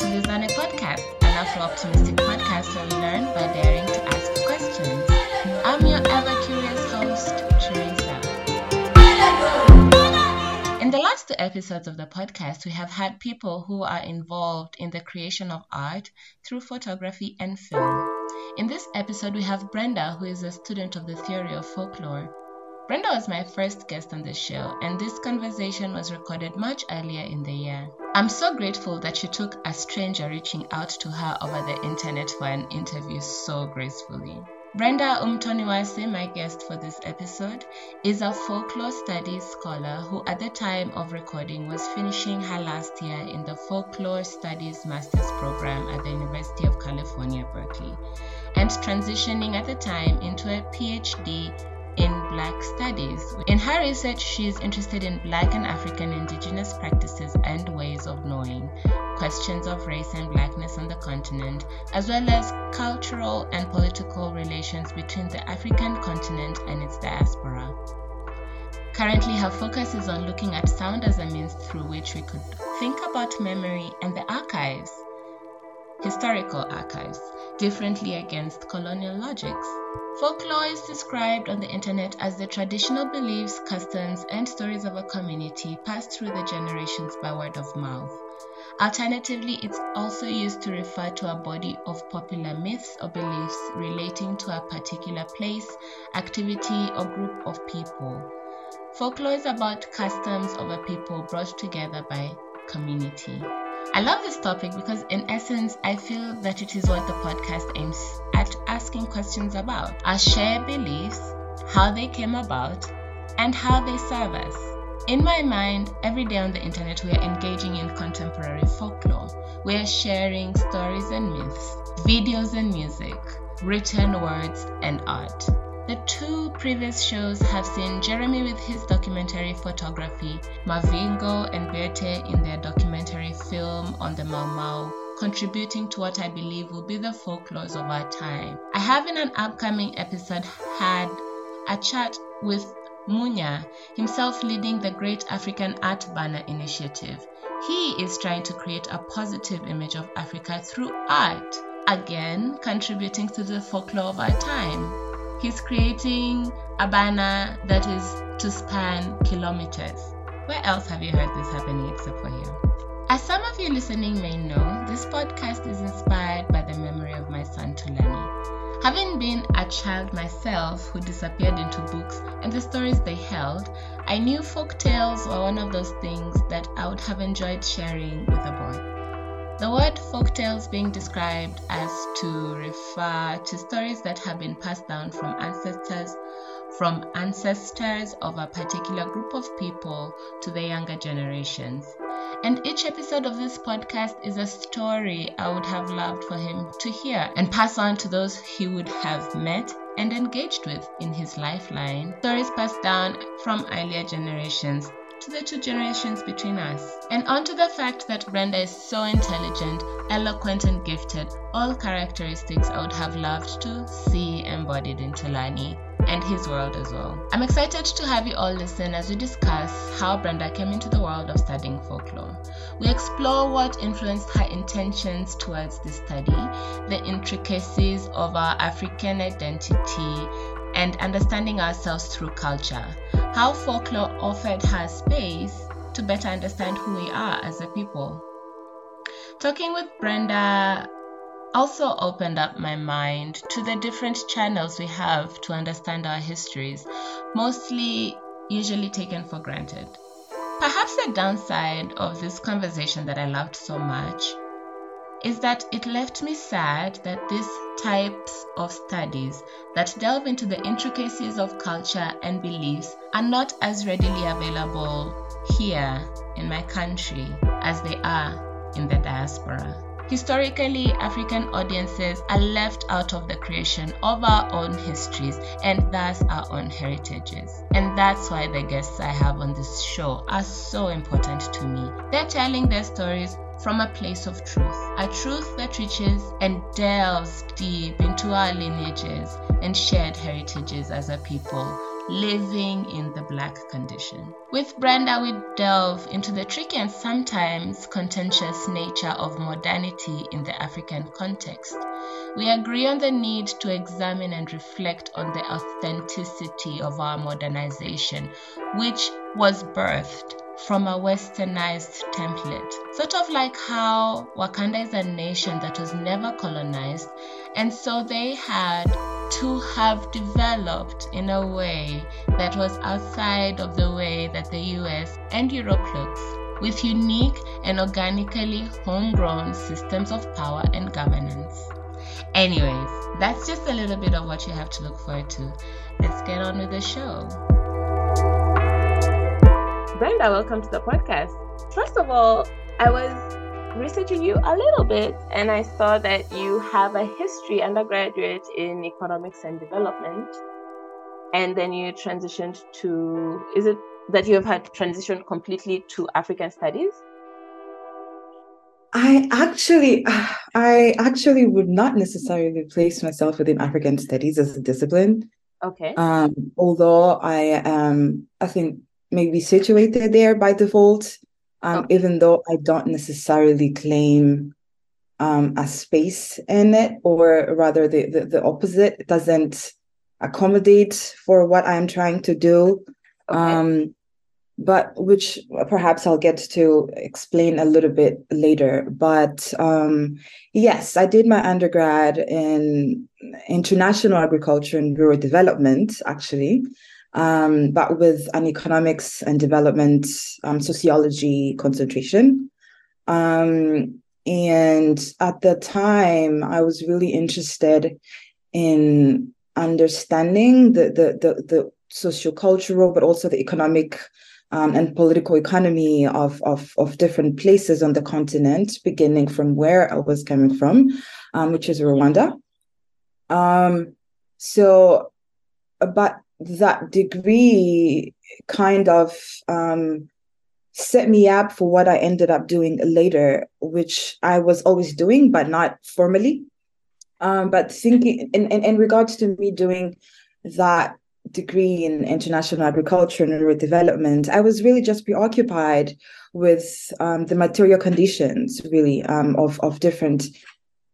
to Luzane Podcast, an Afro-optimistic podcast where we learn by daring to ask questions. I'm your ever-curious host, Teresa. In the last two episodes of the podcast, we have had people who are involved in the creation of art through photography and film. In this episode, we have Brenda, who is a student of the theory of folklore. Brenda was my first guest on the show, and this conversation was recorded much earlier in the year. I'm so grateful that she took a stranger reaching out to her over the internet for an interview so gracefully. Brenda Umutoniwase, my guest for this episode, is a folklore studies scholar who, at the time of recording, was finishing her last year in the Folklore Studies Master's program at the University of California, Berkeley, and transitioning at the time into a PhD in Black Studies. In her research, she is interested in Black and African indigenous practices and ways of knowing, questions of race and blackness on the continent, as well as cultural and political relations between the African continent and its diaspora. Currently, her focus is on looking at sound as a means through which we could think about memory and the archives, historical archives, differently against colonial logics. Folklore is described on the internet as the traditional beliefs, customs, and stories of a community passed through the generations by word of mouth. Alternatively, it's also used to refer to a body of popular myths or beliefs relating to a particular place, activity, or group of people. Folklore is about customs of a people brought together by community. I love this topic because, in essence, I feel that it is what the podcast aims at asking questions about our shared beliefs, how they came about, and how they serve us. In my mind, every day on the internet, we are engaging in contemporary folklore. We are sharing stories and myths, videos and music, written words and art. The two previous shows have seen Jeremy with his documentary photography, Mavingo and Berthe in their documentary film on the Mau Mau, contributing to what I believe will be the folklores of our time. I have in an upcoming episode had a chat with Munya, himself leading the Great African Art Banner Initiative. He is trying to create a positive image of Africa through art, again contributing to the folklore of our time. He's creating a banner that is to span kilometers. Where else have you heard this happening except for here? As some of you listening may know, this podcast is inspired by the memory of my son Tulani. Having been a child myself who disappeared into books and the stories they held, I knew folk tales were one of those things that I would have enjoyed sharing with a boy. The word folktales being described as to refer to stories that have been passed down from ancestors from ancestors of a particular group of people to the younger generations. And each episode of this podcast is a story I would have loved for him to hear and pass on to those he would have met and engaged with in his lifeline. Stories passed down from earlier generations to the two generations between us. And onto the fact that Brenda is so intelligent, eloquent, and gifted, all characteristics I would have loved to see embodied in Tulani and his world as well. I'm excited to have you all listen as we discuss how Brenda came into the world of studying folklore. We explore what influenced her intentions towards this study, the intricacies of our African identity, and understanding ourselves through culture. How folklore offered her space to better understand who we are as a people. Talking with Brenda also opened up my mind to the different channels we have to understand our histories, mostly usually taken for granted. Perhaps the downside of this conversation that I loved so much is that it left me sad that these types of studies that delve into the intricacies of culture and beliefs are not as readily available here in my country as they are in the diaspora. Historically, African audiences are left out of the creation of our own histories and thus our own heritages. And that's why the guests I have on this show are so important to me. They're telling their stories from a place of truth, a truth that reaches and delves deep into our lineages and shared heritages as a people, living in the black condition. With Brenda, we delve into the tricky and sometimes contentious nature of modernity in the African context. We agree on the need to examine and reflect on the authenticity of our modernization, which was birthed from a westernized template. Sort of like how Wakanda is a nation that was never colonized, and so they had to have developed in a way that was outside of the way that the US and Europe looks, with unique and organically homegrown systems of power and governance. Anyways, that's just a little bit of what you have to look forward to. Let's get on with the show. Brenda, welcome to the podcast. First of all, I was researching you a little bit and I saw that you have a history undergraduate in economics and development. And then you transitioned to, is it that you have had transitioned completely to African studies? I actually, I actually would not necessarily place myself within African studies as a discipline. Okay. Um, although I am, I think maybe situated there by default, um, okay. even though I don't necessarily claim um, a space in it, or rather the, the, the opposite. It doesn't accommodate for what I'm trying to do. Okay. Um, but which perhaps I'll get to explain a little bit later. But um, yes, I did my undergrad in international agriculture and rural development, actually um, but with an economics and development um, sociology concentration. Um, and at the time, I was really interested in understanding the the the, the sociocultural, but also the economic um, and political economy of, of, of different places on the continent, beginning from where I was coming from, um, which is Rwanda. Um, so, but that degree kind of um, set me up for what I ended up doing later, which I was always doing, but not formally. Um, but thinking in, in, in regards to me doing that degree in international agriculture and rural development, I was really just preoccupied with um, the material conditions, really, um, of, of different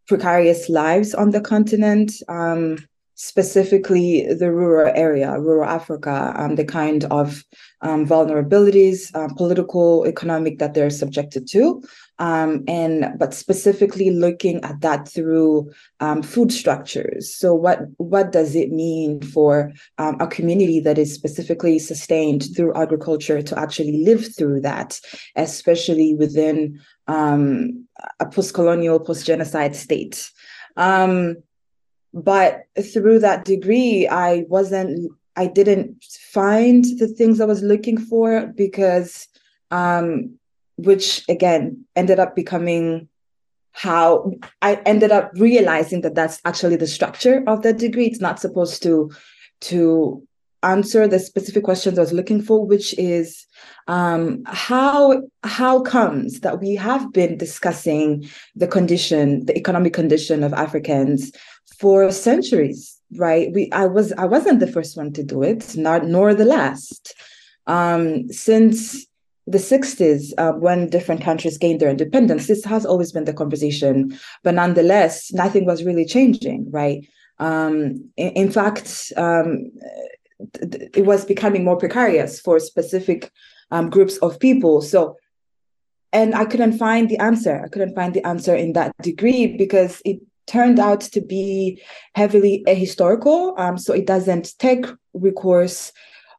precarious lives on the continent. Um, specifically the rural area, rural Africa, um, the kind of um, vulnerabilities, uh, political, economic that they're subjected to, um, and but specifically looking at that through um, food structures. So what what does it mean for um, a community that is specifically sustained through agriculture to actually live through that, especially within um, a post-colonial, post-genocide state? Um, but through that degree i wasn't i didn't find the things i was looking for because um which again ended up becoming how i ended up realizing that that's actually the structure of the degree. It's not supposed to to answer the specific questions I was looking for, which is um, how how comes that we have been discussing the condition, the economic condition of Africans for centuries, right? We I was I wasn't the first one to do it, not nor the last. Um, since the 60s, uh, when different countries gained their independence, this has always been the conversation. But nonetheless, nothing was really changing, right? Um, in, in, fact, um, it was becoming more precarious for specific um, groups of people. So, and I couldn't find the answer. I couldn't find the answer in that degree because it turned out to be heavily ahistorical. Um, so it doesn't take recourse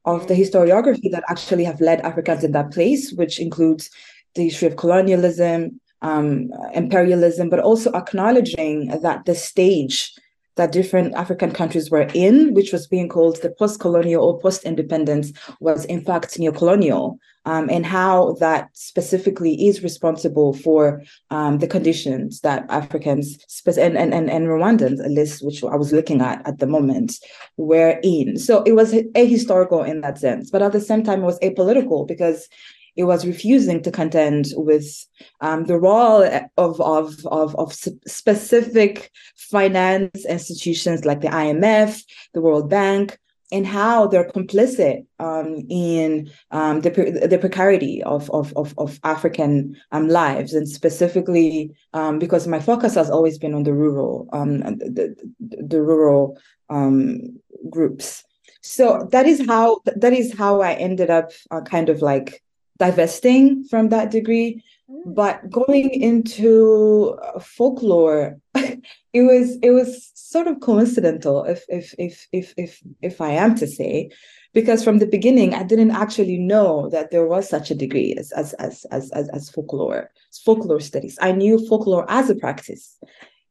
of the historiography that actually have led Africans in that place, which includes the history of colonialism, um, imperialism, but also acknowledging that the stage that different African countries were in, which was being called the post colonial or post independence, was in fact neocolonial, um, and how that specifically is responsible for um, the conditions that Africans and, and, and, and Rwandans, a list which I was looking at at the moment, were in. So it was ahistorical in that sense, but at the same time, it was apolitical because it was refusing to contend with um, the role of, of, of, of specific finance institutions like the IMF, the World Bank, and how they're complicit um, in um, the, the precarity of, of, of, of African um, lives, and specifically um, because my focus has always been on the rural, um, the, the, rural um, groups. So that is how that is how I ended up uh, kind of like divesting from that degree mm. but going into uh, folklore it was it was sort of coincidental if if if if if if i am to say because from the beginning i didn't actually know that there was such a degree as as as as as, as folklore folklore studies. I knew folklore as a practice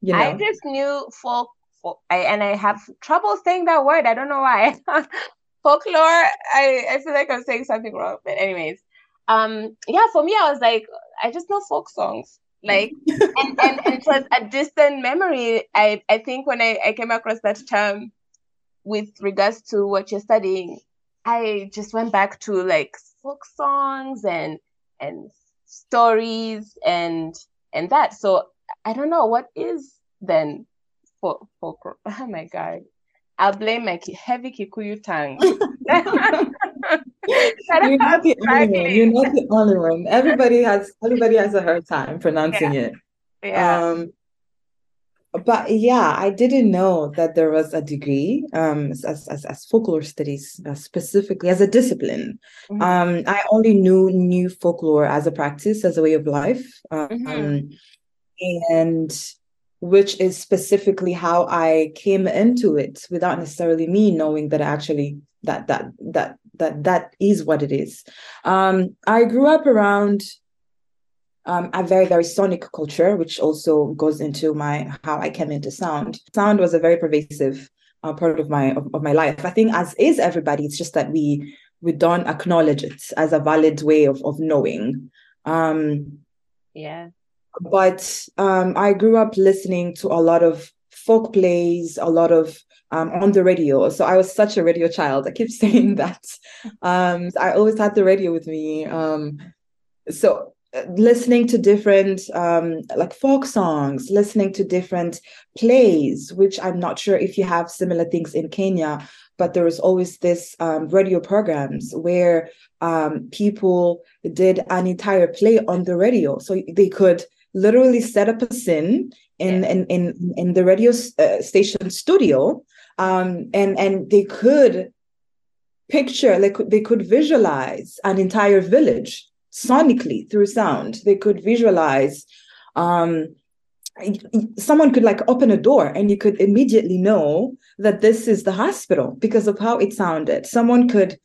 you know? i just knew folk, folk I, and i have trouble saying that word. I don't know why. Folklore i i feel like i'm saying something wrong but anyways um yeah for me i was like i just know folk songs. Like and, and, and it was a distant memory. I i think when I, I came across that term with regards to what you're studying i just went back to like folk songs and and stories and and that. So i don't know what is then folk folk oh my god. I'll blame my heavy Kikuyu tongue. You're not the only one. You're not the only one. Everybody has everybody has a hard time pronouncing yeah. it. Yeah. Um, but yeah, I didn't know that there was a degree um, as, as, as folklore studies uh, specifically as a discipline. Mm-hmm. Um, I only knew new folklore as a practice, as a way of life, um, mm-hmm. and which is specifically how I came into it without necessarily me knowing that I actually that that that that that is what it is. Um, I grew up around um, a very very sonic culture, which also goes into my how I came into sound. Sound was a very pervasive uh, part of my of, of my life. I think as is everybody. It's just that we we don't acknowledge it as a valid way of of knowing. Um, yeah. But um, I grew up listening to a lot of folk plays, a lot of um, on the radio. So I was such a radio child. I keep saying that. Um, I always had the radio with me. Um, so uh, listening to different um, like folk songs, listening to different plays, which I'm not sure if you have similar things in Kenya, but there was always this um, radio programs where um, people did an entire play on the radio. So they could literally set up a scene in yeah. in, in in the radio uh, station studio um, and and they could picture like they could visualize an entire village sonically through sound they could visualize um, someone could like open a door and you could immediately know that this is the hospital because of how it sounded someone could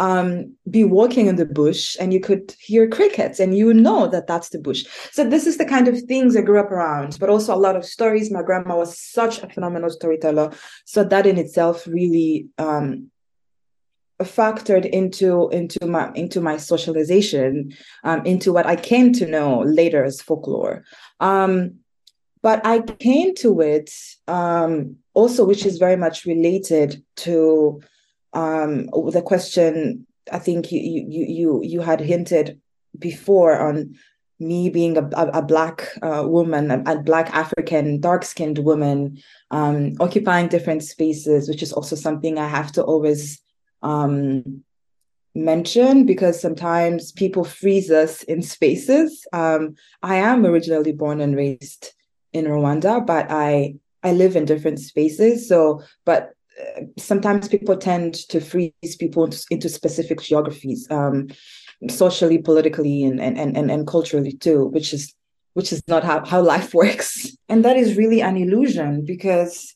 um, be walking in the bush and you could hear crickets and you know that that's the bush. So this is the kind of things I grew up around, but also a lot of stories. My grandma was such a phenomenal storyteller. So that in itself really um, factored into into my into my socialization, um, into what I came to know later as folklore. Um, but I came to it um, also, which is very much related to um, the question I think you you you you had hinted before on me being a, a, a black uh, woman, a, a, black African, dark skinned woman, um, occupying different spaces, which is also something I have to always um, mention because sometimes people freeze us in spaces. Um, I am originally born and raised in Rwanda, but I I live in different spaces. So, but sometimes people tend to freeze people into, specific geographies, um, socially, politically, and, and and and culturally too, which is which is not how, how life works. And that is really an illusion because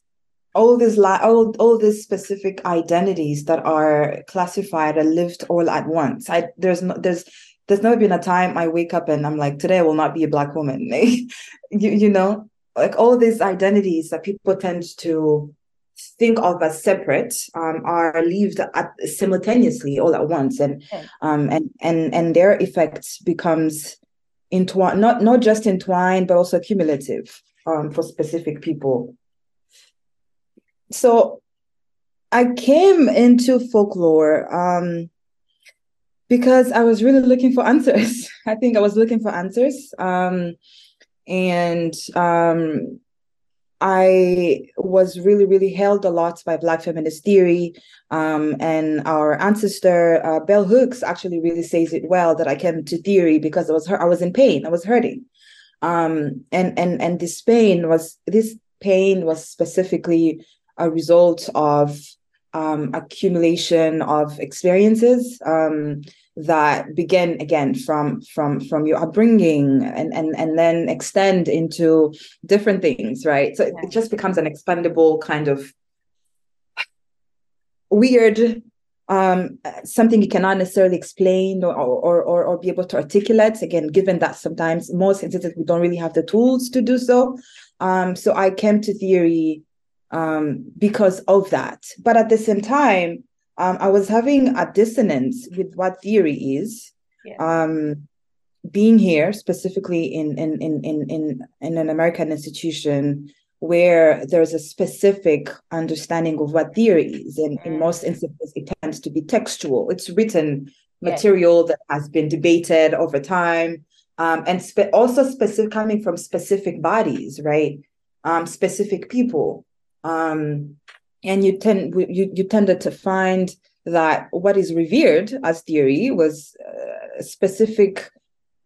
all these li- all, all these specific identities that are classified and lived all at once. I there's no there's there's never been a time I wake up and I'm like, today I will not be a black woman. you, you know, like all these identities that people tend to think of as separate um, are lived at, simultaneously all at once. And um, and and and their effects becomes entwined not not just entwined but also cumulative um, for specific people. So i came into folklore um, because i was really looking for answers. I think i was looking for answers um, and um, I was really, really held a lot by Black feminist theory. Um, and our ancestor, uh, Bell Hooks, actually really says it well that I came to theory because I was I was in pain, I was hurting. Um, and and and this pain was this pain was specifically a result of um, accumulation of experiences um, that begin again from from from your upbringing and and and then extend into different things right? So yeah. it just becomes an expandable kind of weird um something you cannot necessarily explain or, or or or be able to articulate. Again given that sometimes most instances we don't really have the tools to do so. Um so i came to theory um because of that. But at the same time um, I was having a dissonance with what theory is. Yeah. Um, being here, specifically in, in in in in in an American institution where there's a specific understanding of what theory is, and mm. in most instances, it tends to be textual. It's written material that has been debated over time, um, and spe- also specific coming from specific bodies, right? Um, specific people. Um, and you tend you, you tended to find that what is revered as theory was uh, specific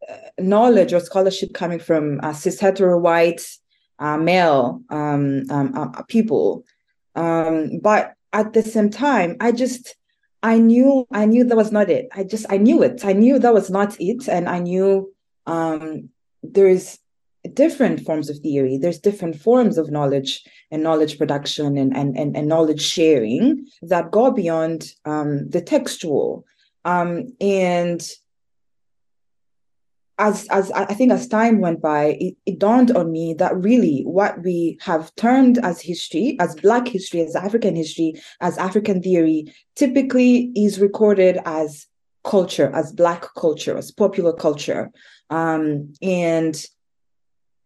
uh, knowledge or scholarship coming from uh, cis hetero white uh, male um, um, uh, people. Um, but at the same time i just i knew i knew that was not it. I just i knew it. I knew that was not it. And i knew um, there's different forms of theory. There's different forms of knowledge and knowledge production and and, and, and knowledge sharing that go beyond um, the textual. Um, and as as I think as time went by, it, it, dawned on me that really what we have termed as history, as Black history, as African history, as African theory, typically is recorded as culture, as Black culture, as popular culture, um, and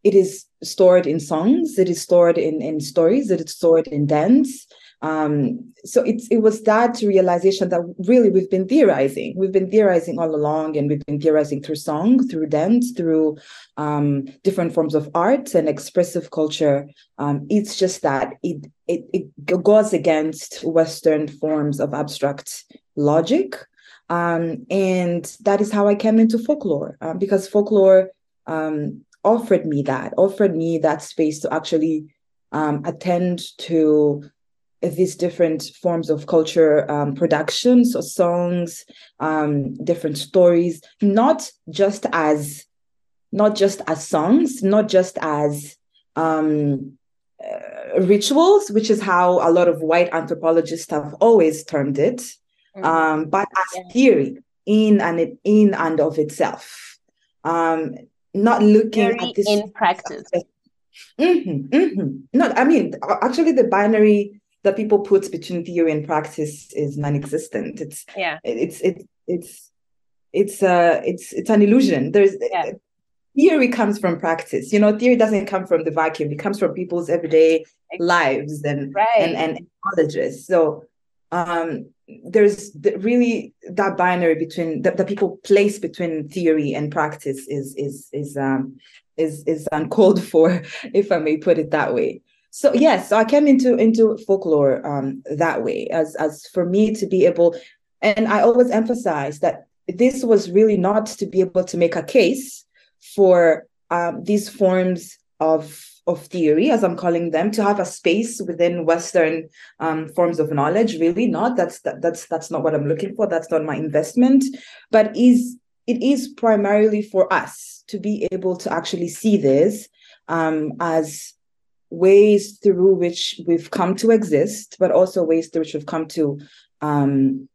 it is stored in songs, it is stored in, in stories, it is stored in dance. Um, so it's it was that realization that really we've been theorizing. We've been theorizing all along, and we've been theorizing through song, through dance, through um, different forms of art and expressive culture. Um, it's just that it, it it goes against Western forms of abstract logic, um, and that is how I came into folklore uh, because folklore um, offered me that, offered me that space to actually um, attend to these different forms of culture um, productions or songs, um, different stories, not just as not just as songs, not just as um, uh, rituals, which is how a lot of white anthropologists have always termed it, mm-hmm. um, but as theory in and in and of itself. Um, not looking Very at this in practice. Mm-hmm, mm-hmm. No, I mean, actually, the binary that people put between theory and practice is non-existent. It's yeah. It's it's it's it's uh it's it's an illusion. There's yeah. theory comes from practice. You know, theory doesn't come from the vacuum. It comes from people's everyday lives and right. and and knowledges. So um there's really that binary between that the people place between theory and practice is is is um is is uncalled for if i may put it that way. So yes so i came into into folklore um that way as as for me to be able and i always emphasize that this was really not to be able to make a case for um, these forms of of theory, as I'm calling them, to have a space within Western um, forms of knowledge. Really, not that's that, that's that's not what I'm looking for. That's not my investment, but is it is primarily for us to be able to actually see this um, as ways through which we've come to exist, but also ways through which we've come to um,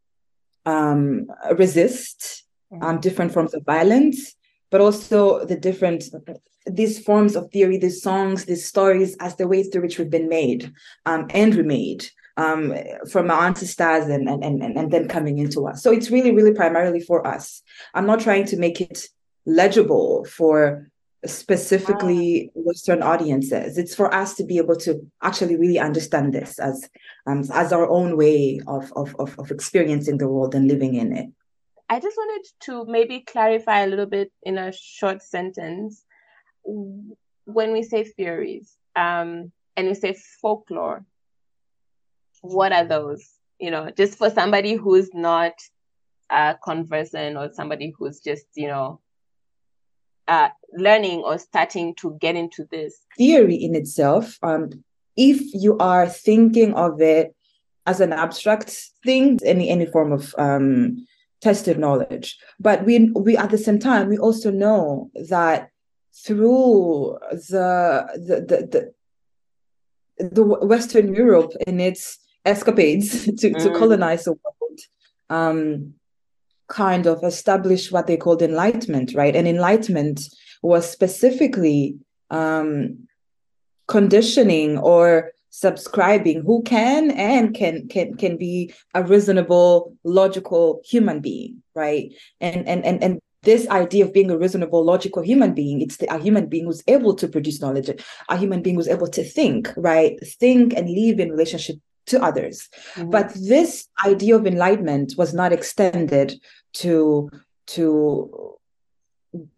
um, resist um, mm-hmm. different forms of violence, but also the different these forms of theory, these songs, these stories, as the ways through which we've been made um, and remade um, from our ancestors and, and, and, and then coming into us. So it's really, really primarily for us. I'm not trying to make it legible for specifically Western audiences. It's for us to be able to actually really understand this as um, as our own way of, of, of, of experiencing the world and living in it. I just wanted to maybe clarify a little bit in a short sentence when we say theories, um, and you say folklore, what are those? You know, just for somebody who's not uh, conversant or somebody who's just, you know, uh, learning or starting to get into this? Theory in itself, um, if you are thinking of it as an abstract thing, any any form of um, tested knowledge, but we we at the same time we also know that through the the the, the, the Western Europe in its escapades to, mm. to colonize the world, um, kind of established what they called enlightenment, right? And enlightenment was specifically um, conditioning or subscribing who can and can can can be a reasonable logical human being right and and and and this idea of being a reasonable logical human being it's the, a human being who's able to produce knowledge a human being who's able to think right think and live in relationship to others. Mm-hmm. But this idea of enlightenment was not extended to to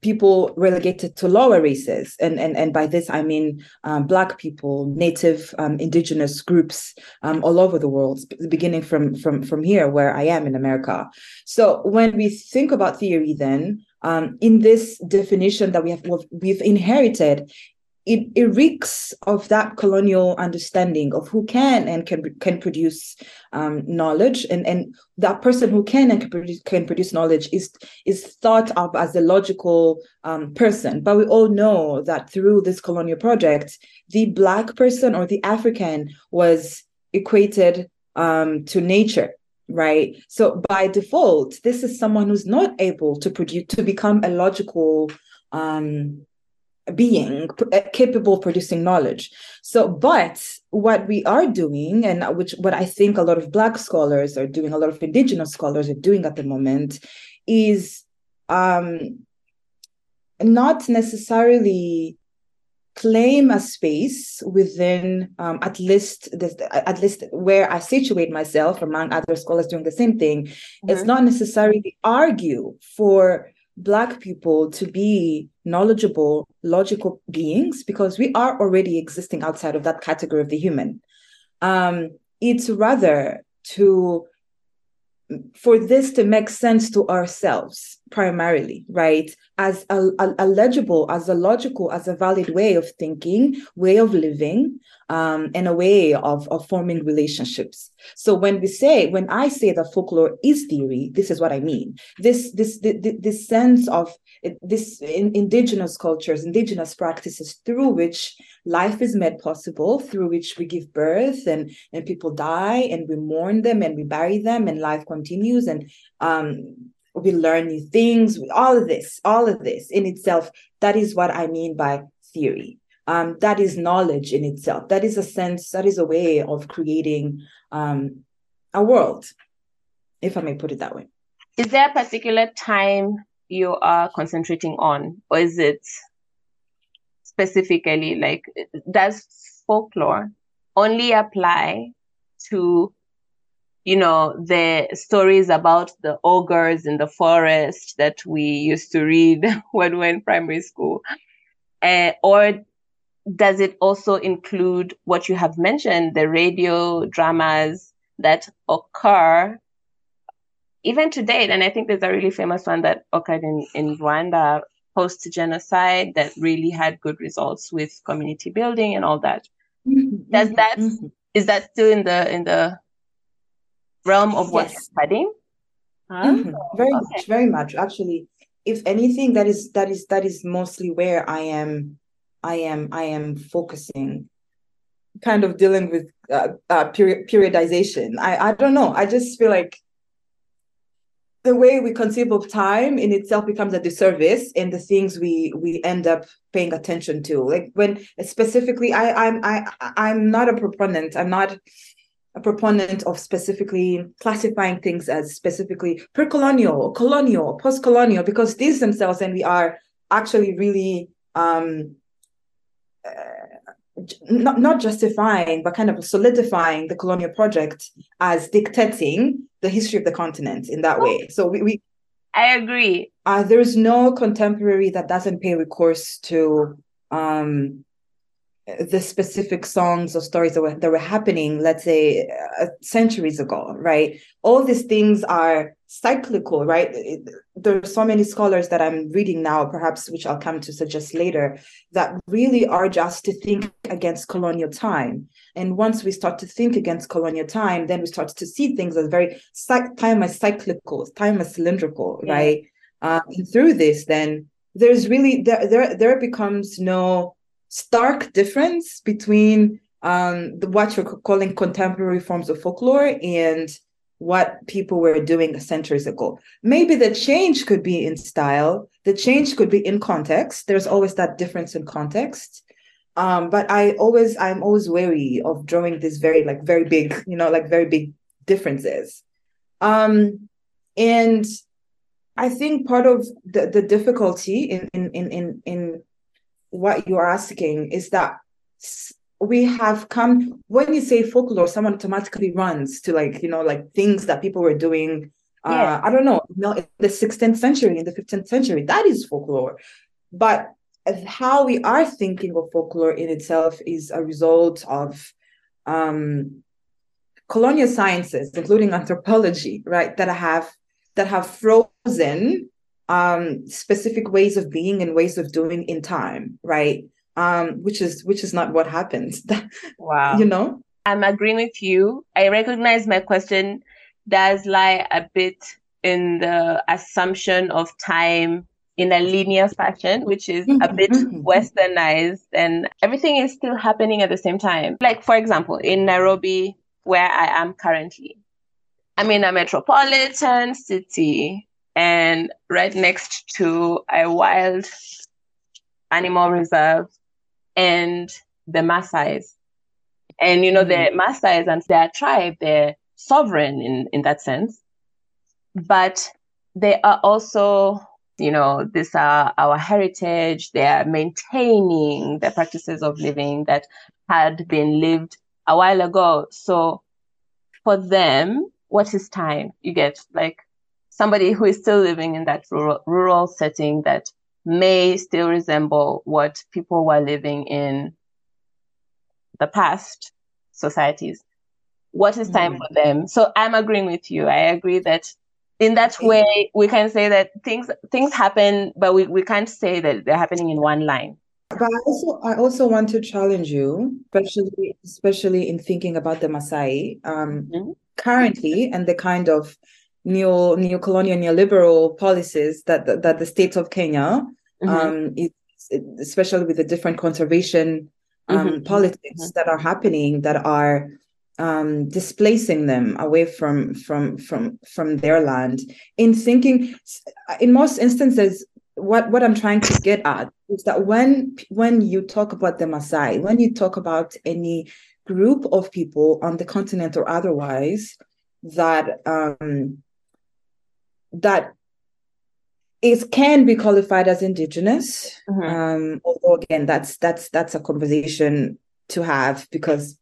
people relegated to lower races. And and, and by this i mean um, black people native um, indigenous groups um, all over the world beginning from from from here where i am in america. So when we think about theory then um, in this definition that we have we've inherited it, it reeks of that colonial understanding of who can and can can produce um, knowledge, and and that person who can and can produce, can produce knowledge is is thought of as a logical um, person. But we all know that through this colonial project, the black person or the African was equated um, to nature right so by default this is someone who's not able to produce to become a logical um being uh, capable of producing knowledge so but what we are doing and which what i think a lot of black scholars are doing a lot of indigenous scholars are doing at the moment is um not necessarily claim a space within um, at least this, at least where I situate myself among other scholars doing the same thing. Mm-hmm. It's not necessarily argue for Black people to be knowledgeable, logical beings because we are already existing outside of that category of the human. Um, it's rather to for this to make sense to ourselves primarily, right? As a, a, a, legible, as a logical, as a valid way of thinking, way of living, um, and a way of, of forming relationships. So when we say, when I say that folklore is theory, this is what I mean. This this this, this sense of this in, indigenous cultures, indigenous practices through which life is made possible, through which we give birth and and people die and we mourn them and we bury them and life continues and um we learn new things all of this all of this in itself. That is what i mean by theory. Um, that is knowledge in itself. That is a sense that is a way of creating um, a world if i may put it that way. Is there a particular time you are concentrating on or is it specifically like does folklore only apply to you know, the stories about the ogres in the forest that we used to read when we were in primary school? Uh, or does it also include what you have mentioned, the radio dramas that occur even to date? And I think there's a really famous one that occurred in, in Rwanda post genocide that really had good results with community building and all that. Mm-hmm. Does that mm-hmm. is that still in the in the realm of what yes. you're studying? Huh? Mm-hmm. Very okay. much, very much. Actually, if anything, that is that is that is mostly where I am. I am I am focusing, kind of dealing with uh, uh, period, periodization. I I don't know. I just feel like the way we conceive of time in itself becomes a disservice in the things we we end up paying attention to like when specifically i i'm i i'm not a proponent i'm not a proponent of specifically classifying things as specifically pre-colonial, colonial, post-colonial, because these themselves, and we are actually really um, uh, not not justifying, but kind of solidifying the colonial project as dictating the history of the continent in that way. So we, we I agree. Uh, there is no contemporary that doesn't pay recourse to um, the specific songs or stories that were, that were happening, let's say uh, centuries ago, right? All these things are cyclical, right? there are so many scholars that I'm reading now, perhaps which I'll come to suggest later, that really are just to think against colonial time. And once we start to think against colonial time, then we start to see things as very time as cyclical, time as cylindrical, yeah. right? Uh, and through this, then there's really there there there becomes no stark difference between um, the, what you're calling contemporary forms of folklore and what people were doing centuries ago. Maybe the change could be in style, the change could be in context. There's always that difference in context. Um, but I always, I'm always wary of drawing these very, like, very big, you know, like very big differences. Um, and I think part of the, the difficulty in, in, in, in, in what you're asking is that we have come when you say folklore someone automatically runs to like you know like things that people were doing uh, yeah. uh, i don't know in the 16th century in the 15th century that is folklore but how we are thinking of folklore in itself is a result of um, colonial sciences including anthropology right that have that have frozen um, specific ways of being and ways of doing in time, right? Um, which is which is not what happens. wow. You know? I'm agreeing with you. I recognize my question does lie a bit in the assumption of time in a linear fashion, which is a mm-hmm, bit mm-hmm. westernized, and everything is still happening at the same time. Like, for example, in Nairobi, where I am currently, I'm in a metropolitan city and right next to a wild animal reserve and the Maasai's. And you know, mm-hmm. the Maasai's and their tribe, they're sovereign in, in that sense. But they are also, you know, these are our heritage. They are maintaining the practices of living that had been lived a while ago. So for them, what is time? You get like somebody who is still living in that rural, rural setting that may still resemble what people were living in the past societies. What is time mm-hmm. for them? So I'm agreeing with you. I agree that in that way we can say that things things happen, but we, we can't say that they're happening in one line. But I also I also want to challenge you, especially especially in thinking about the Maasai um, mm-hmm. currently and the kind of neo neo-colonial neoliberal policies that that, that the state of Kenya mm-hmm. um, is, especially with the different conservation um, mm-hmm. mm-hmm. politics mm-hmm. that are happening that are um, displacing them away from from from from their land in thinking in most instances what what i'm trying to get at is that when when you talk about the Maasai when you talk about any group of people on the continent or otherwise that um, that it can be qualified as indigenous. Mm-hmm. Um, although again, that's that's that's a conversation to have because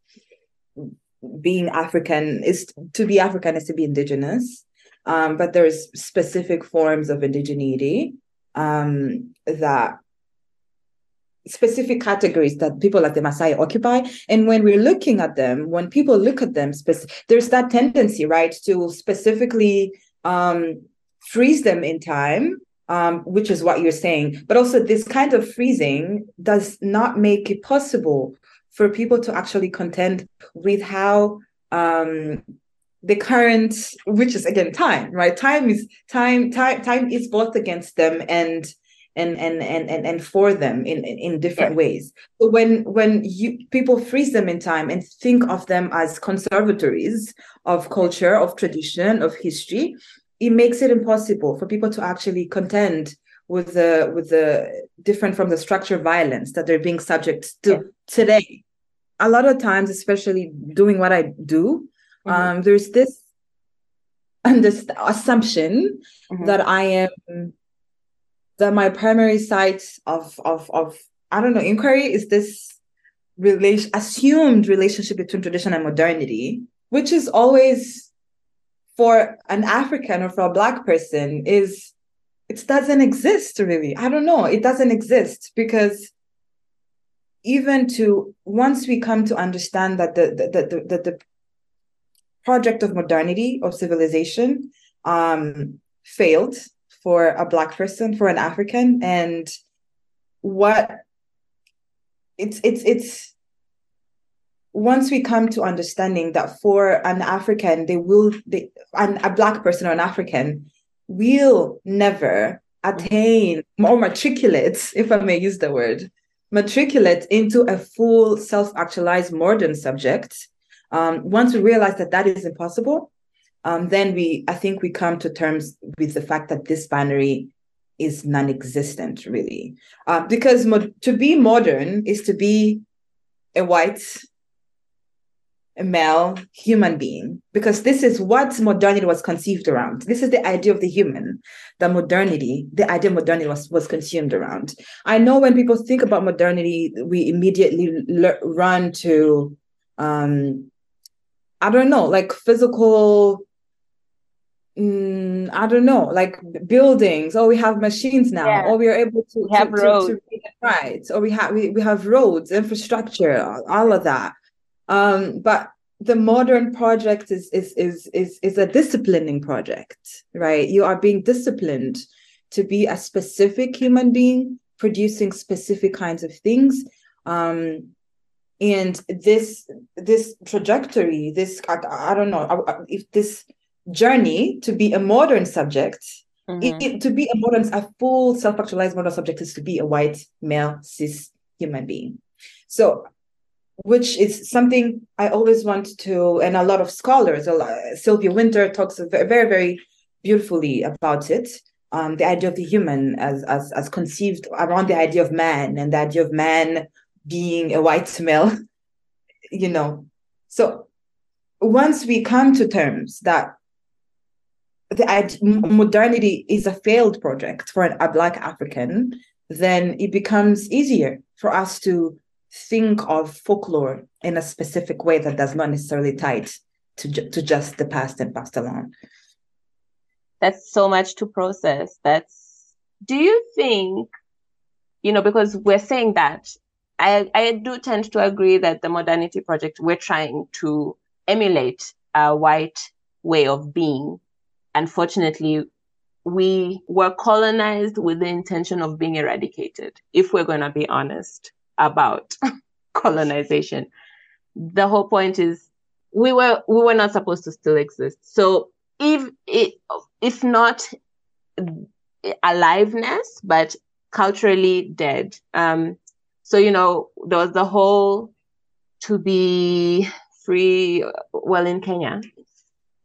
being African is to be African is to be indigenous. Um, but there's specific forms of indigeneity um, that specific categories that people like the Maasai occupy. And when we're looking at them, when people look at them, spec- there's that tendency, right, to specifically um, freeze them in time, um, which is what you're saying. But also, this kind of freezing does not make it possible for people to actually contend with how um, the current, which is again time, right? Time is time. Time. Time is both against them and and and and and, and for them in, in, different yeah. ways. So when when you people freeze them in time and think of them as conservatories of culture, of tradition, of history, it makes it impossible for people to actually contend with the with the different from the structure violence that they're being subject to yeah. today a lot of times especially doing what i do mm-hmm. um, there's this assumption mm-hmm. that i am that my primary site of of of i don't know inquiry is this relation assumed relationship between tradition and modernity which is always for an African or for a Black person is it doesn't exist really. I don't know. It doesn't exist because even to once we come to understand that the the the, the, the project of modernity of civilization um, failed for a black person for an african and what it's it's it's once we come to understanding that for an african they will they and a black person or an african will never attain or matriculate if i may use the word matriculate into a full self-actualized modern subject. Um, once we realize that that is impossible um, then we i think we come to terms with the fact that this binary is non-existent really. Uh, because to be modern is to be a white a male human being because this is what modernity was conceived around this is the idea of the human the modernity the idea of modernity was, was consumed around i know when people think about modernity we immediately le- run to um i don't know like physical mm, I don't know, like buildings, or we have machines now, yeah. or we are able to, have to, roads. To, to right, or we have we, we have roads, infrastructure, all of that. Um, but the modern project is is is is is a disciplining project, right? You are being disciplined to be a specific human being, producing specific kinds of things. Um, and this this trajectory, this I, I don't know if this journey to be a modern subject mm-hmm. it, to be a modern a full self-actualized modern subject is to be a white male cis human being so which is something i always want to and a lot of scholars sylvia Wynter talks very very beautifully about it um, the idea of the human as, as as conceived around the idea of man and the idea of man being a white male you know. So once we come to terms that the modernity is a failed project for a black african then it becomes easier for us to think of folklore in a specific way that does not necessarily tie it to, to just the past and passed along. That's so much to process. That's do you think you know because we're saying that i i do tend to agree that the modernity project we're trying to emulate a white way of being. Unfortunately, we were colonized with the intention of being eradicated, if we're going to be honest about colonization. The whole point is we were we were not supposed to still exist. So if it, if not aliveness, but culturally dead. Um, so you know there was the whole to be free. Well, in Kenya,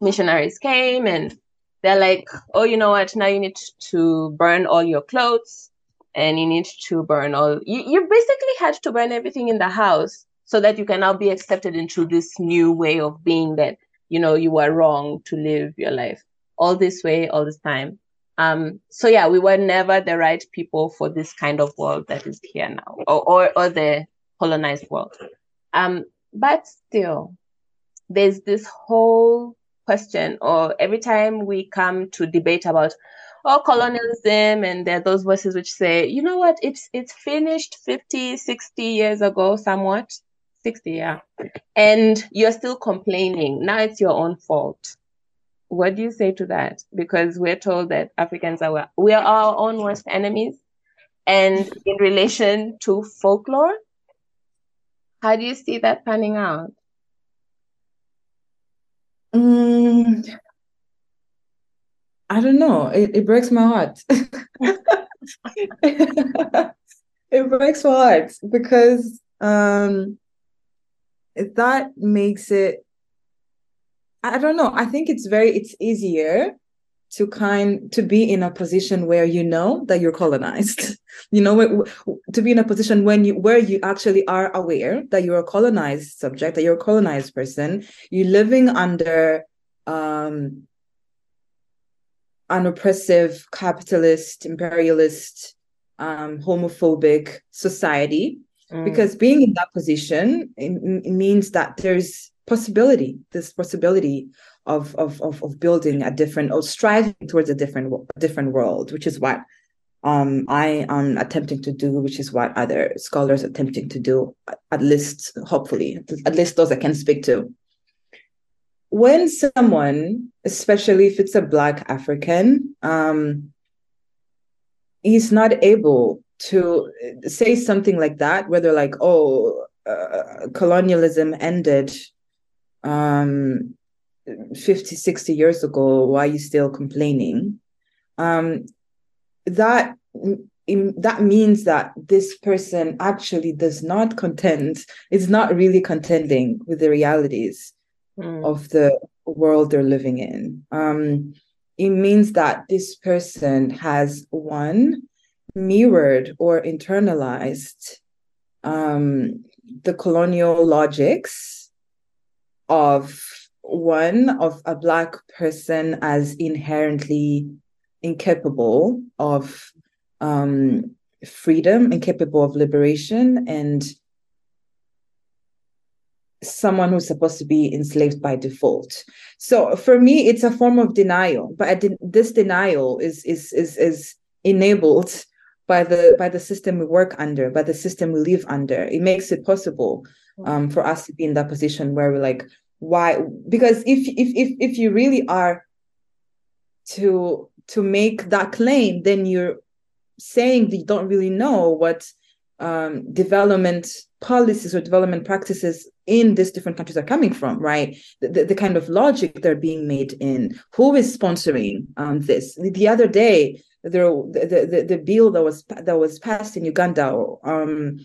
missionaries came and they're like, oh, you know what? Now you need to burn all your clothes and you need to burn all, you, you basically had to burn everything in the house so that you can now be accepted into this new way of being that, you know, you were wrong to live your life all this way, all this time. Um, so yeah, we were never the right people for this kind of world that is here now, or or, or the colonized world. Um, but still, there's this whole question or every time we come to debate about oh colonialism and there are those voices which say you know what? It's it's finished 50 60 years ago somewhat. 60 yeah. And you're still complaining. Now it's your own fault. What do you say to that? Because we're told that africans are we are our own worst enemies. And in relation to folklore how do you see that panning out? Mm, I don't know. It, it breaks my heart. it breaks my heart because um, that makes it. I don't know. I think it's very. It's easier to kind to be in a position where you know that you're colonized you know to be in a position when you where you actually are aware that you're a colonized subject that you're a colonized person you're living under um an oppressive capitalist imperialist um homophobic society mm. because being in that position it, it means that there's possibility this possibility of of of, of building a different or striving towards a different different world which is what um, I am attempting to do, which is what other scholars are attempting to do, at least hopefully, at least those I can speak to. When someone, especially if it's a Black African, um, is not able to say something like that, where they're like, oh, uh, colonialism ended um, 50, 60 years ago, why are you still complaining? Um, that that means that this person actually does not contend is not really contending with the realities mm. of the world they're living in um, it means that this person has one mirrored or internalized um, the colonial logics of one of a black person as inherently incapable of um, freedom, incapable of liberation, and someone who's supposed to be enslaved by default. So for me, it's a form of denial, but this denial is is is is enabled by the by the system we work under, by the system we live under. It makes it possible um, for us to be in that position where we're like, why? Because if if if if you really are to to make that claim, then you're saying that you don't really know what um, development policies or development practices in these different countries are coming from, right? The, the, the kind of logic they're being made in. Who is sponsoring um, this? The other day, there the, the, the bill that was that was passed in Uganda, um,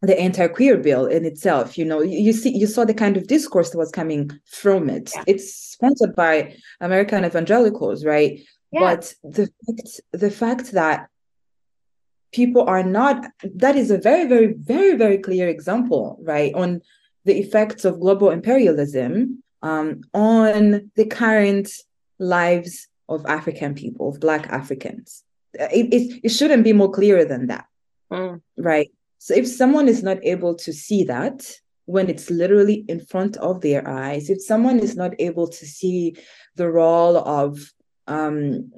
the anti-queer bill in itself, you know, you, you see you saw the kind of discourse that was coming from it. Yeah. It's sponsored by American evangelicals, right? Yeah. But the fact the fact that people are not that is a very very very very clear example right on the effects of global imperialism um, on the current lives of african people of black africans it, it, it shouldn't be more clear than that mm. right so if someone is not able to see that when it's literally in front of their eyes if someone is not able to see the role of um,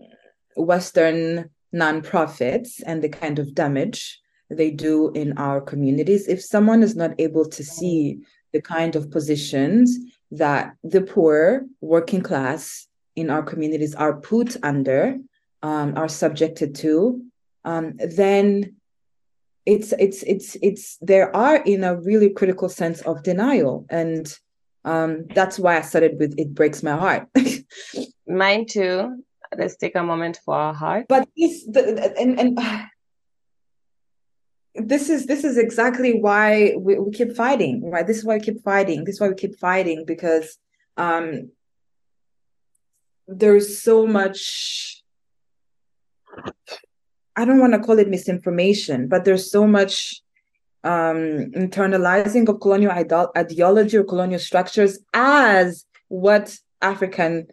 western nonprofits and the kind of damage they do in our communities. If someone is not able to see the kind of positions that the poor, working class in our communities are put under, um, are subjected to, um, then it's it's it's it's there are in a really critical sense of denial, and um, that's why I started with "It Breaks My Heart." Mine too let's take a moment for our heart. But this, the, and and this is this is exactly why we, we keep fighting, right? This is why we keep fighting. This is why we keep fighting because um, there's so much. I don't want to call it misinformation, but there's so much um, internalizing of colonial ideology or colonial structures as what African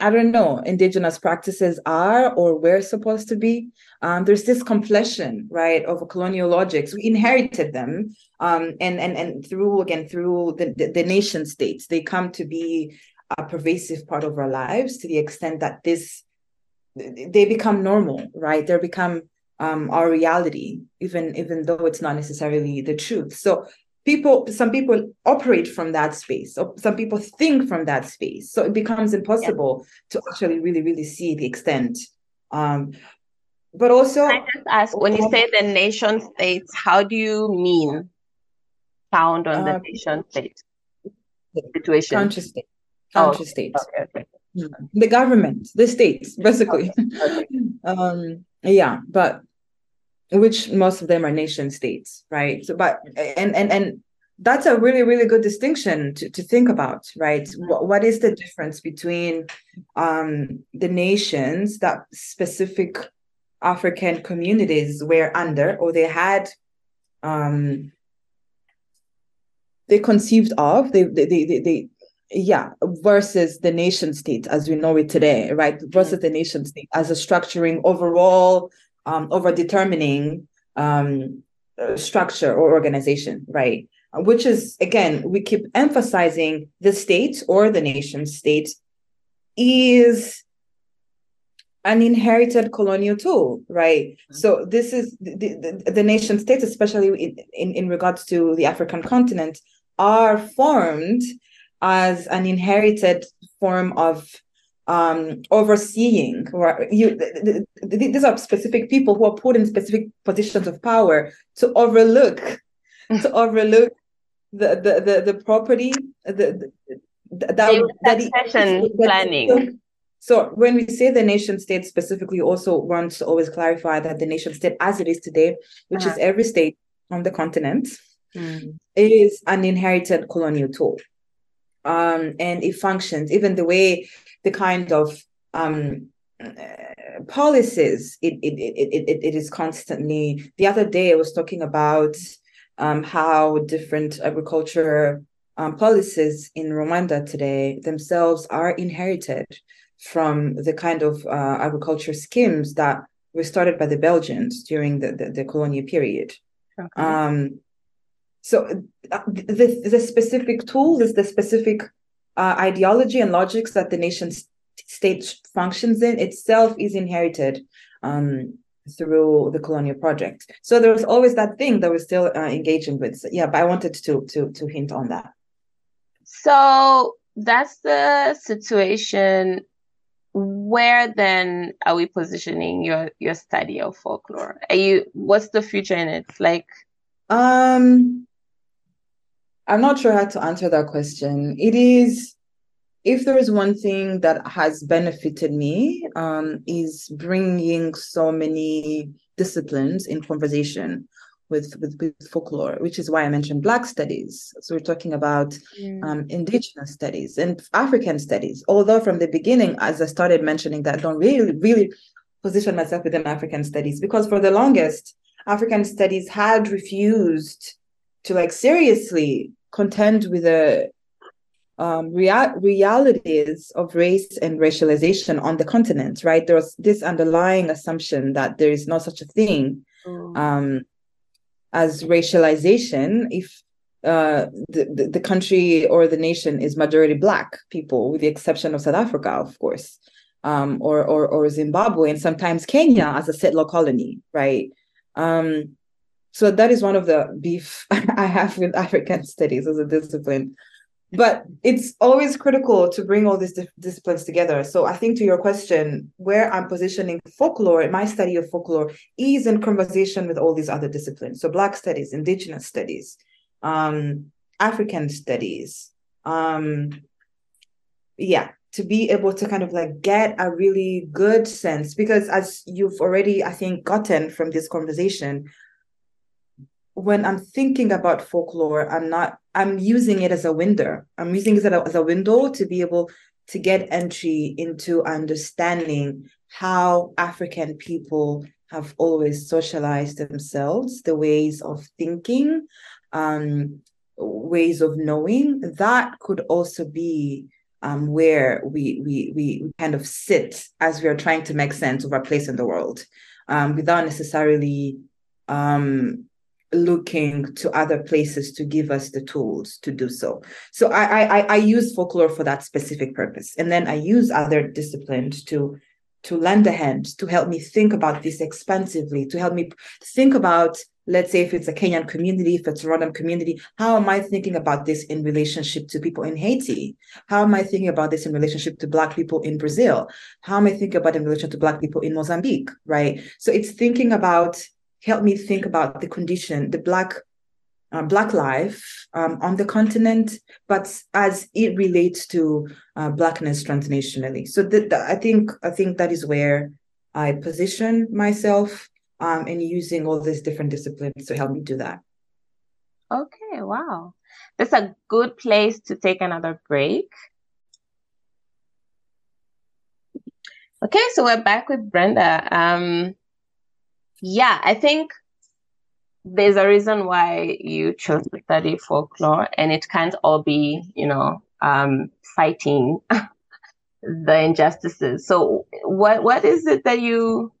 I don't know, indigenous practices are or we're supposed to be. Um, there's this completion, right, of colonial logics. We inherited them, um, and and and through again through the, the, the nation states, they come to be a pervasive part of our lives to the extent that this they become normal, right? They become um, our reality, even even though it's not necessarily the truth. So people some people operate from that space or some people think from that space so it becomes impossible yeah. to actually really really see the extent um but also i just ask when you say the nation states how do you mean found on uh, the nation state situation country state country oh, state okay, okay. Hmm. the government the states basically okay. um yeah but which most of them are nation states right? So but and and and that's a really really good distinction to, to think about right? What, what is the difference between um, the nations that specific african communities were under or they had um, they conceived of they they, they, they, they yeah versus the nation state as we know it today right? Versus mm-hmm. the nation state as a structuring overall um, over determining um, uh, structure or organization, right? Which is, again, we keep emphasizing the state or the nation state is an inherited colonial tool, right? Mm-hmm. So this is the, the, the nation states, especially in, in, in regards to the African continent, are formed as an inherited form of um, overseeing. Or you, these are specific people who are put in specific positions of power to overlook, to overlook the the the, the property, the, the that, that succession planning. So when we say the nation state specifically, also want to always clarify that the nation state as it is today, which uh-huh. is every state on the continent, mm. is an inherited colonial tool. Um, and it functions, even the way the kind of um, uh, policies it it, it, it it is constantly. The other day I was talking about um, how different agriculture um, policies in Rwanda today themselves are inherited from the kind of uh, agriculture schemes that were started by the Belgians during the, the, the colonial period. Okay. Um, so uh, the, the specific tools, is the specific uh, ideology and logics that the nation state functions in itself is inherited um, through the colonial project. So there was always that thing that we're still uh, engaging with. So, yeah, but I wanted to to to hint on that. So that's the situation where then are we positioning your your study of folklore are you what's the future in it like um i'm not sure how to answer that question it is if there is one thing that has benefited me um is bringing so many disciplines in conversation with, with, with folklore, which is why I mentioned Black studies. So we're talking about um, Indigenous studies and African studies. Although from the beginning, as I started mentioning that, I don't really, really position myself within African studies because for the longest, African studies had refused to like seriously contend with the um, rea- realities of race and racialization on the continent, right? There was this underlying assumption that there is no such a thing. Mm. Um, as racialization if uh, the, the, the country or the nation is majority black people, with the exception of South Africa, of course, um, or, or or Zimbabwe, and sometimes Kenya as a settler colony, right? Um, so that is one of the beef I have with African studies as a discipline but it's always critical to bring all these disciplines together. So I think to your question, where I'm positioning folklore, my study of folklore is in conversation with all these other disciplines. So Black studies, Indigenous studies, um, African studies. Um, yeah, to be able to kind of like get a really good sense, because as you've already, I think, gotten from this conversation, when I'm thinking about folklore, I'm not, I'm using it as a window. I'm using it as a window to be able to get entry into understanding how African people have always socialized themselves, the ways of thinking, um, ways of knowing. That could also be um, where we, we we kind of sit as we are trying to make sense of our place in the world, um, without necessarily um, looking to other places to give us the tools to do so. So I, I I use folklore for that specific purpose, and then I use other disciplines to to lend a hand to help me think about this expansively, to help me think about, let's say, if it's a Kenyan community, if it's a Rwandan community, how am I thinking about this in relationship to people in Haiti? How am I thinking about this in relationship to Black people in Brazil? How am I thinking about in relation to Black people in Mozambique, right? So it's thinking about helped me think about the condition, the black uh, black life um, on the continent, but as it relates to uh, blackness transnationally. So th- th- I think I think that is where I position myself um, in using all these different disciplines to help me do that. Okay, wow, that's a good place to take another break. Okay, so we're back with Brenda. Um, yeah, I think there's a reason why you chose to study folklore, and it can't all be, you know, um, fighting the injustices. So, what what is it that you,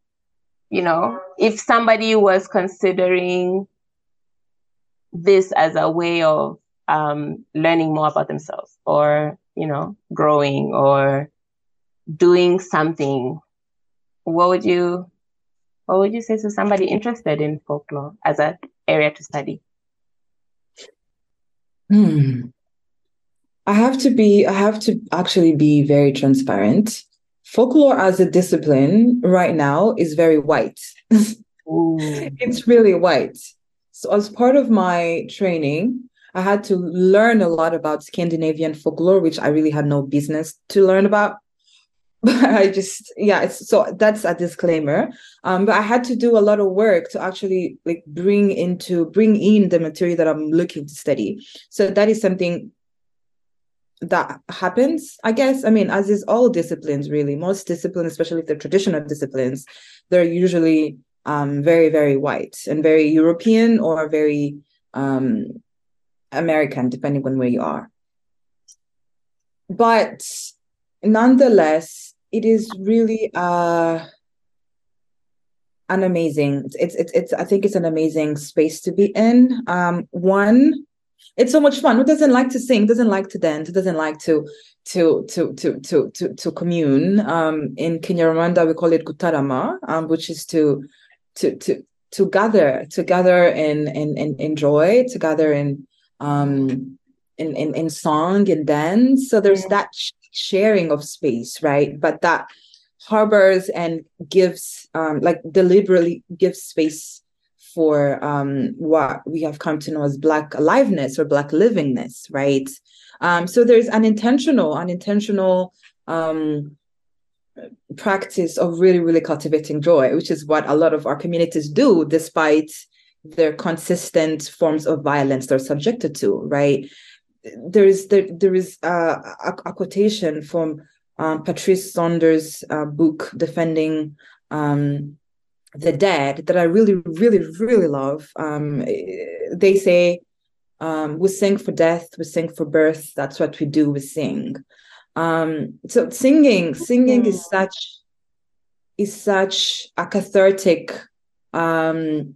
you know, if somebody was considering this as a way of um, learning more about themselves, or you know, growing, or doing something what would you what would you say to somebody interested in folklore as an area to study? Hmm. I have to be, I have to actually be very transparent. Folklore as a discipline right now is very white. it's really white. So, as part of my training, I had to learn a lot about Scandinavian folklore, which I really had no business to learn about but I just yeah it's so that's a disclaimer. Um but I had to do a lot of work to actually like bring into bring in the material that I'm looking to study. So that is something that happens I guess. I mean as is all disciplines really. Most disciplines especially if they're traditional disciplines they're usually um very very white and very European or very um American depending on where you are. But nonetheless it is really uh an amazing it's it's it's i think it's an amazing space to be in. Um one it's so much fun. Who doesn't like to sing? Doesn't like to dance? Who doesn't like to to to to to to, to commune? Um in kinyarwanda we call it gutarama um which is to to to to gather to gather and and and enjoy to gather in um in in, in song and dance. So there's that sharing of space, right? But that harbors and gives, um, like deliberately gives space for um, what we have come to know as Black aliveness or Black livingness, right? Um, so there's an intentional, unintentional um, practice of really, really cultivating joy, which is what a lot of our communities do, despite their consistent forms of violence they're subjected to, right? There is there, there is uh, a, a, quotation from um, Patrice Saunders' uh, book defending um, the dead that I really really really love. Um, they say um, we sing for death, we sing for birth. That's what we do. We sing. Um, so singing singing is such is such a cathartic um,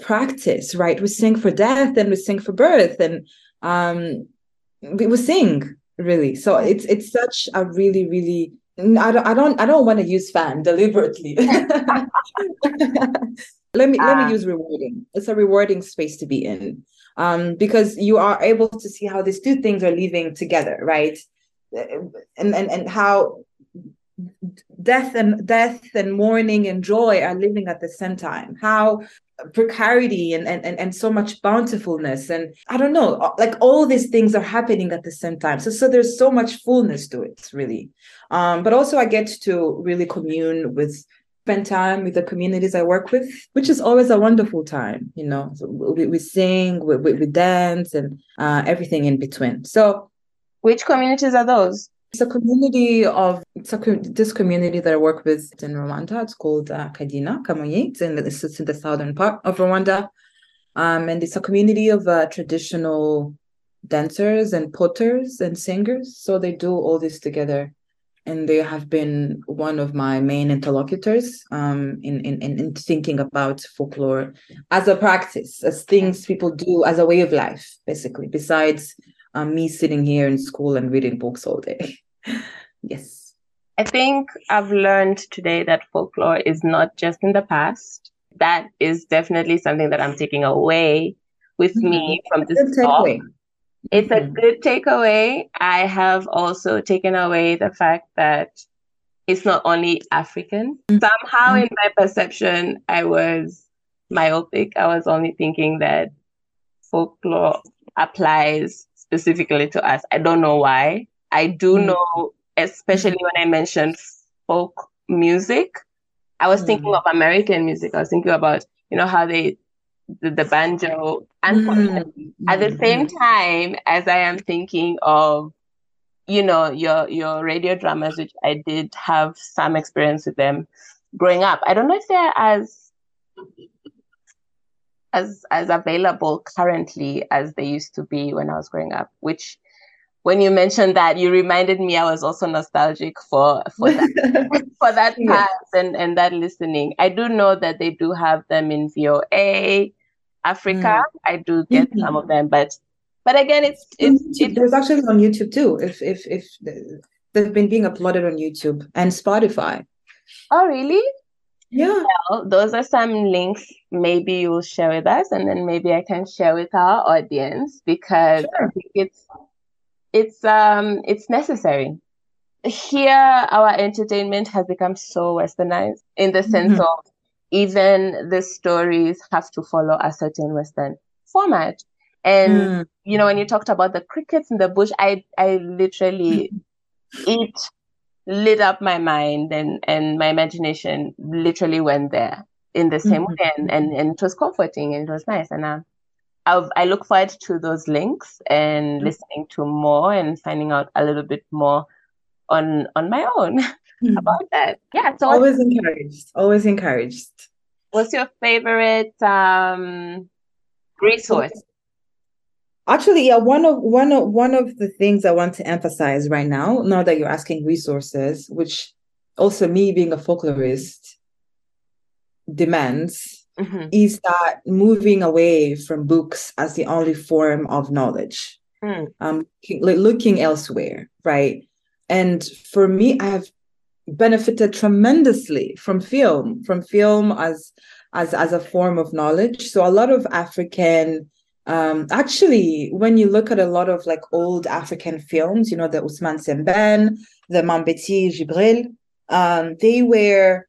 practice, right? We sing for death and we sing for birth and um, we, we sing really. So it's it's such a really really I don't I don't I don't want to use fan deliberately. let me let me ah. use rewarding. It's a rewarding space to be in. Um, because you are able to see how these two things are living together, right? And and and how death and death and mourning and joy are living at the same time. How precarity and, and and so much bountifulness. And i don't know uh, like all these things are happening at the same time. So so there's so much fullness to it really. Um but also i get to really commune with spend time with the communities i work with which is always a wonderful time you know. So we, we sing we, we, we dance and uh, everything in between. So which communities are those it's a community of a, this community that I work with in Rwanda. It's called uh, Kadina Kamonyi. It's in, it's in the southern part of Rwanda, um, and it's a community of uh, traditional dancers and potters and singers. So they do all this together, and they have been one of my main interlocutors um, in, in in thinking about folklore as a practice, as things people do as a way of life, basically. Besides um, me sitting here in school and reading books all day. yes. I think I've learned today that folklore is not just in the past. That is definitely something that I'm taking away with mm-hmm. me from this talk. It's mm-hmm. a good takeaway. I have also taken away the fact that it's not only African. Mm-hmm. Somehow, in my perception, I was myopic. I was only thinking that folklore applies specifically to us. I don't know why. I do mm. know, especially when I mentioned folk music, I was mm. thinking of American music. I was thinking about, you know, how they, the, the banjo. And mm. at the same mm. time as I am thinking of, you know, your your radio dramas, which I did have some experience with them growing up. I don't know if they're as as as available currently as they used to be when I was growing up, which when you mentioned that, you reminded me I was also nostalgic for for that for that yeah. and and that listening. I do know that they do have them in VOA, Africa. Mm. I do get mm-hmm. some of them, but but again, it's it's, it's there's actually on YouTube too. If if if they've been being uploaded on YouTube and Spotify. Oh, really? Yeah. Well, those are some links maybe you'll share with us, and then maybe I can share with our audience because Sure. I think it's it's um it's necessary. Here, our entertainment has become so westernized in the sense Mhm. of even the stories have to follow a certain Western format. And Mm. you know, when you talked about the crickets in the bush, I I literally it lit up my mind and and my imagination literally went there in the same Mhm. way and, and and it was comforting and it was nice and uh, I've, I look forward to those links and Mhm. listening to more and finding out a little bit more on on my own Mhm. about that. Yeah. So what's, Always encouraged. Always encouraged. what's your favorite um resource? Actually, yeah, one of one of one of the things I want to emphasize right now, now that you're asking resources, which also me being a folklorist demands, Mhm. is that moving away from books as the only form of knowledge, Mm. um, like looking elsewhere, right? And for me, I have benefited tremendously from film, from film as as as a form of knowledge. So a lot of African um actually when you look at a lot of like old African films, you know, the Ousmane Sembène, the Mambéty Djibril, um, they were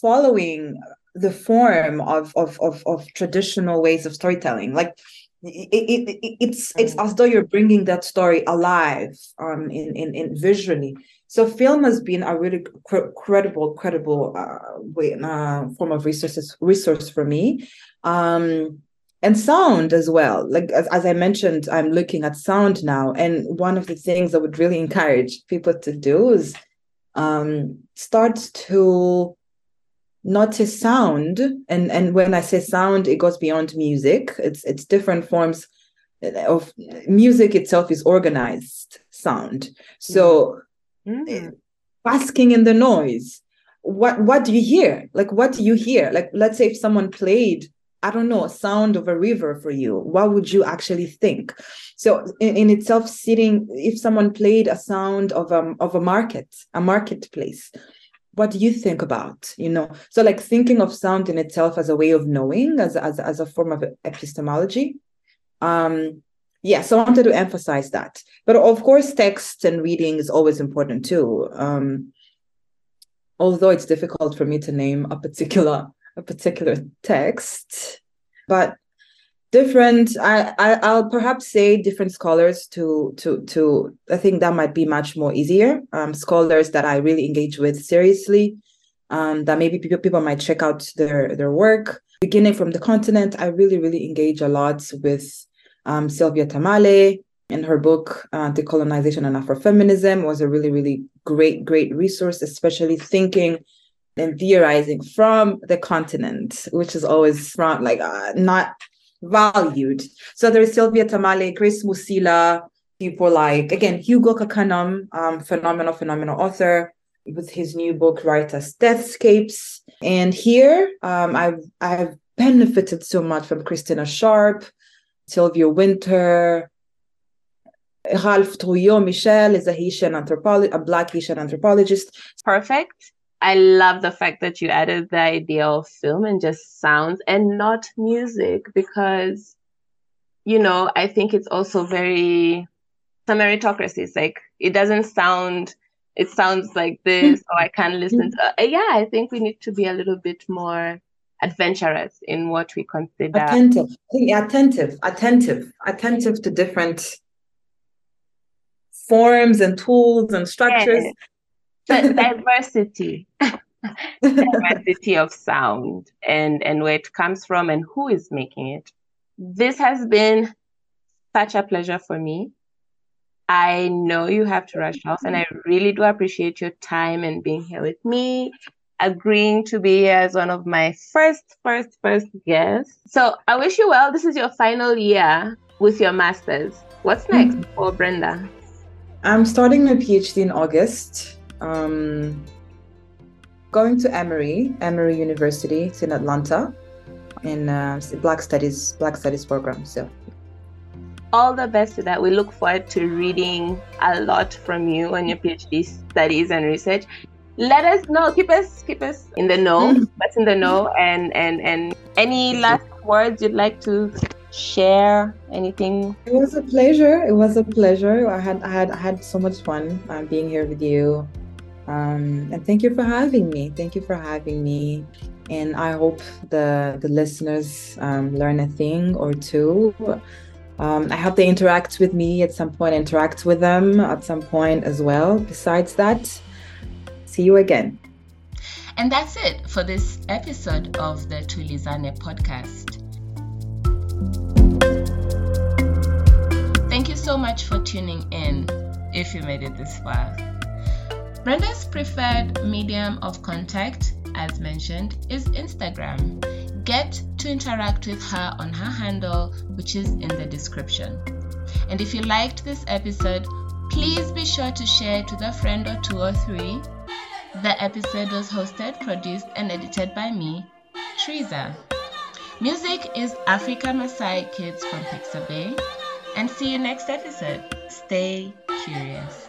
following the form of of of, of traditional ways of storytelling. Like it, it, it, it's it's as though you're bringing that story alive um in in, in visually. So film has been a really cr- credible credible uh, way uh, form of resources resource for me. Um and sound as well. Like as, as i mentioned i'm looking at sound now and one of the things i would really encourage people to do is um start to notice sound and and when i say sound it goes beyond music. It's it's different forms of music itself is organized sound. So Mm. basking in the noise. What what do you hear? Like what do you hear? Like let's say if someone played i don't know a sound of a river for you what would you actually think? So in, in itself sitting if someone played a sound of um of a market a marketplace what do you think about you know? So like thinking of sound in itself as a way of knowing as as, as a form of epistemology. Um yeah so i wanted to emphasize that. But of course text and reading is always important too. Um although it's difficult for me to name a particular a particular text. But different I, I i'll perhaps say different scholars to to to i think that might be much more easier. Um scholars that i really engage with seriously um that maybe people people might check out their their work. Beginning from the continent i really really engage a lot with um sylvia tamale and her book uh, decolonization and afrofeminism was a really really great great resource especially thinking and theorizing from the continent which is always from like uh, not valued. So there's Sylvia Tamale, Grace Musila, people like, again, Hugo ka Canham, um, phenomenal, phenomenal author with his new book, Riotous Deathscapes. And here um, I've, I've benefited so much from Christina Sharpe, Sylvia Wynter, Rolph Trouillot Michel is a Haitian anthropologist, a Black Haitian anthropologist. Perfect. I love the fact that you added the idea of film and just sounds and not music because, you know, I think it's also very some meritocracies. Like it doesn't sound, it sounds like this, or I can't listen to. Uh, yeah, I think we need to be a little bit more adventurous in what we consider attentive. Attentive, attentive, attentive to different forms and tools and structures. The diversity. Diversity of sound and and where it comes from and who is making it. This has been such a pleasure for me. I know you have to rush off and i really do appreciate your time and being here with me agreeing to be here as one of my first first first guests. So i wish you well. This is your final year with your masters. What's next Mhm. for brenda? I'm starting my PhD in August. Um, going to Emory, Emory University. It's in Atlanta, in uh, Black Studies Black Studies program. So all the best to that. We look forward to reading a lot from you on your PhD studies and research. let us know. Keep us keep us in the know. Mm. us in the know. And and and any last words you'd like to share? Anything? It was a pleasure. It was a pleasure. I had I had I had so much fun um, being here with you. Um, and thank you for having me. Thank you for having me. And I hope the the listeners um, learn a thing or two. Um, I hope they interact with me at some point, interact with them at some point as well. Besides that, see you again. And that's it for this episode of the Tulizane podcast. Thank you so much for tuning in if you made it this far. Brenda's preferred medium of contact, as mentioned, is Instagram. Get to interact with her on her handle, which is in the description. And if you liked this episode, please be sure to share it with a friend or two or three. The episode was hosted, produced, and edited by me, Teresa. Music is Africa Maasai Kids from Pixabay. And see you next episode. Stay curious.